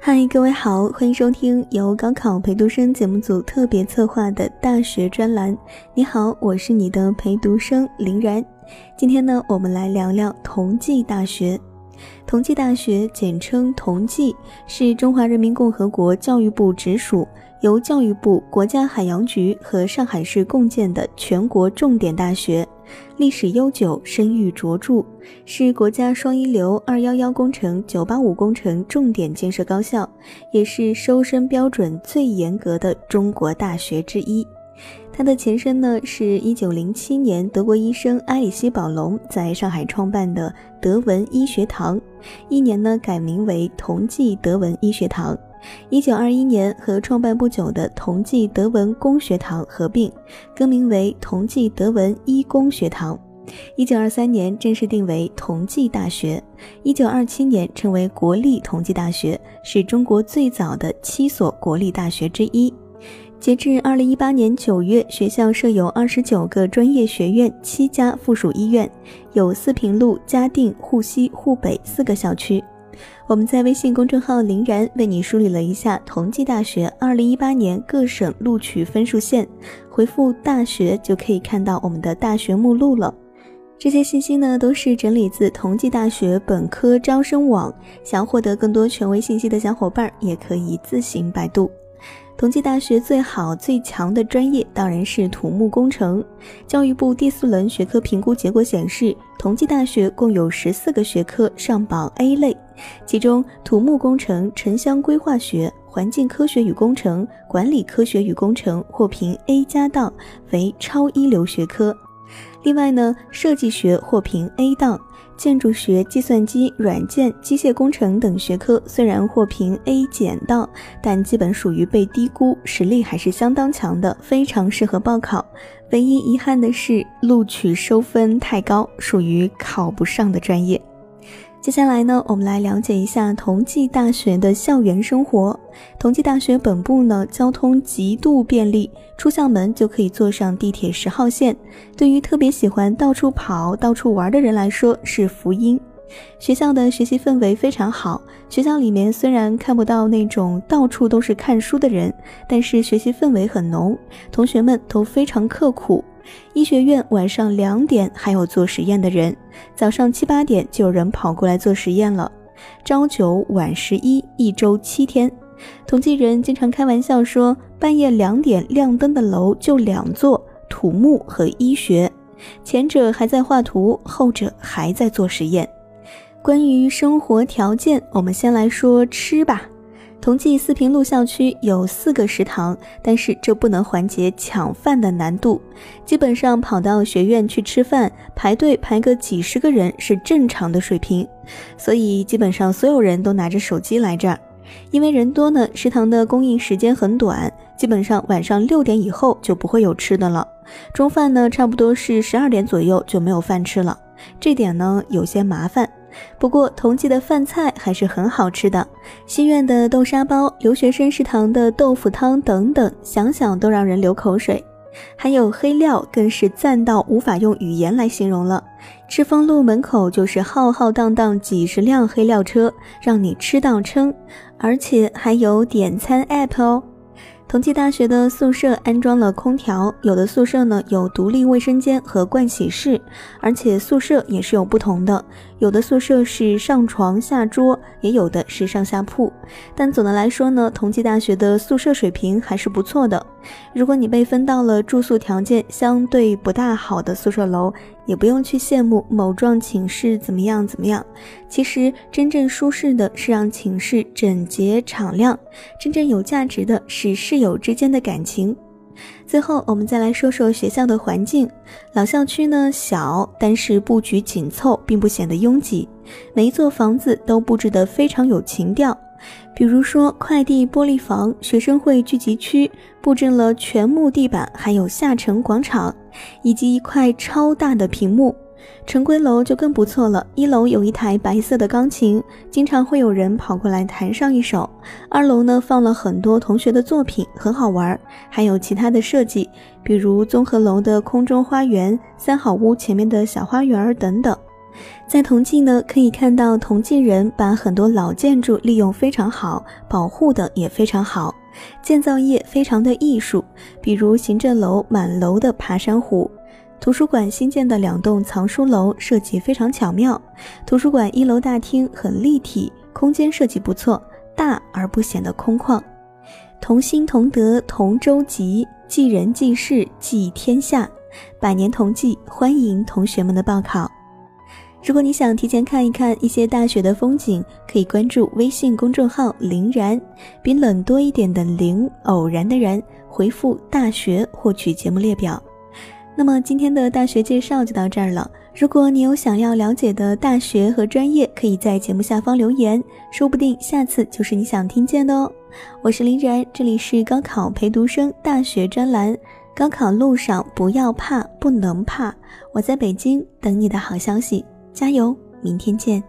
嗨，各位好，欢迎收听由高考陪读生节目组特别策划的大学专栏。你好，我是你的陪读生林然。今天呢，我们来聊聊同济大学。同济大学简称同济，是中华人民共和国教育部直属。由教育部、国家海洋局和上海市共建的全国重点大学，历史悠久，声誉卓著，是国家双一流、二幺幺工程、九八五工程重点建设高校，也是收生标准最严格的中国大学之一。它的前身呢，是一九零七年德国医生埃里希·宝龙在上海创办的德文医学堂，一年呢改名为同济德文医学堂。一九二一年和创办不久的同济德文工学堂合并，更名为同济德文医工学堂。一九二三年正式定为同济大学。一九二七年成为国立同济大学，是中国最早的七所国立大学之一。截至二零一八年九月，学校设有二十九个专业学院、七家附属医院，有四平路、嘉定、沪西、沪北四个校区。我们在微信公众号“林然”为你梳理了一下同济大学二零一八年各省录取分数线，回复“大学”就可以看到我们的大学目录了。这些信息呢，都是整理自同济大学本科招生网。想获得更多权威信息的小伙伴，也可以自行百度。同济大学最好最强的专业当然是土木工程。教育部第四轮学科评估结果显示，同济大学共有十四个学科上榜 A 类，其中土木工程、城乡规划学、环境科学与工程、管理科学与工程获评 A 加档，为超一流学科。另外呢，设计学获评 A 档。建筑学、计算机、软件、机械工程等学科虽然获评 A 减档，但基本属于被低估，实力还是相当强的，非常适合报考。唯一遗憾的是，录取收分太高，属于考不上的专业。接下来呢，我们来了解一下同济大学的校园生活。同济大学本部呢，交通极度便利，出校门就可以坐上地铁十号线。对于特别喜欢到处跑、到处玩的人来说，是福音。学校的学习氛围非常好，学校里面虽然看不到那种到处都是看书的人，但是学习氛围很浓，同学们都非常刻苦。医学院晚上两点还有做实验的人，早上七八点就有人跑过来做实验了。朝九晚十一，一周七天。统计人经常开玩笑说，半夜两点亮灯的楼就两座：土木和医学。前者还在画图，后者还在做实验。关于生活条件，我们先来说吃吧。同济四平路校区有四个食堂，但是这不能缓解抢饭的难度。基本上跑到学院去吃饭，排队排个几十个人是正常的水平。所以基本上所有人都拿着手机来这儿，因为人多呢，食堂的供应时间很短，基本上晚上六点以后就不会有吃的了。中饭呢，差不多是十二点左右就没有饭吃了，这点呢有些麻烦。不过同济的饭菜还是很好吃的，西苑的豆沙包、留学生食堂的豆腐汤等等，想想都让人流口水。还有黑料，更是赞到无法用语言来形容了。赤峰路门口就是浩浩荡荡几十辆黑料车，让你吃到撑，而且还有点餐 app 哦。同济大学的宿舍安装了空调，有的宿舍呢有独立卫生间和盥洗室，而且宿舍也是有不同的，有的宿舍是上床下桌，也有的是上下铺。但总的来说呢，同济大学的宿舍水平还是不错的。如果你被分到了住宿条件相对不大好的宿舍楼，也不用去羡慕某幢寝室怎么样怎么样。其实真正舒适的是让寝室整洁敞亮，真正有价值的是室友之间的感情。最后，我们再来说说学校的环境。老校区呢小，但是布局紧凑，并不显得拥挤。每一座房子都布置得非常有情调。比如说快递玻璃房、学生会聚集区，布置了全木地板，还有下沉广场，以及一块超大的屏幕。城规楼就更不错了，一楼有一台白色的钢琴，经常会有人跑过来弹上一首。二楼呢放了很多同学的作品，很好玩，还有其他的设计，比如综合楼的空中花园、三好屋前面的小花园等等。在同济呢，可以看到同济人把很多老建筑利用非常好，保护的也非常好，建造业非常的艺术。比如行政楼满楼的爬山虎，图书馆新建的两栋藏书楼设计非常巧妙，图书馆一楼大厅很立体，空间设计不错，大而不显得空旷。同心同德同舟楫，济人济世济天下，百年同济，欢迎同学们的报考。如果你想提前看一看一些大学的风景，可以关注微信公众号“林然”，比冷多一点的“林”偶然的“然”，回复“大学”获取节目列表。那么今天的大学介绍就到这儿了。如果你有想要了解的大学和专业，可以在节目下方留言，说不定下次就是你想听见的哦。我是林然，这里是高考陪读生大学专栏。高考路上不要怕，不能怕，我在北京等你的好消息，加油！明天见。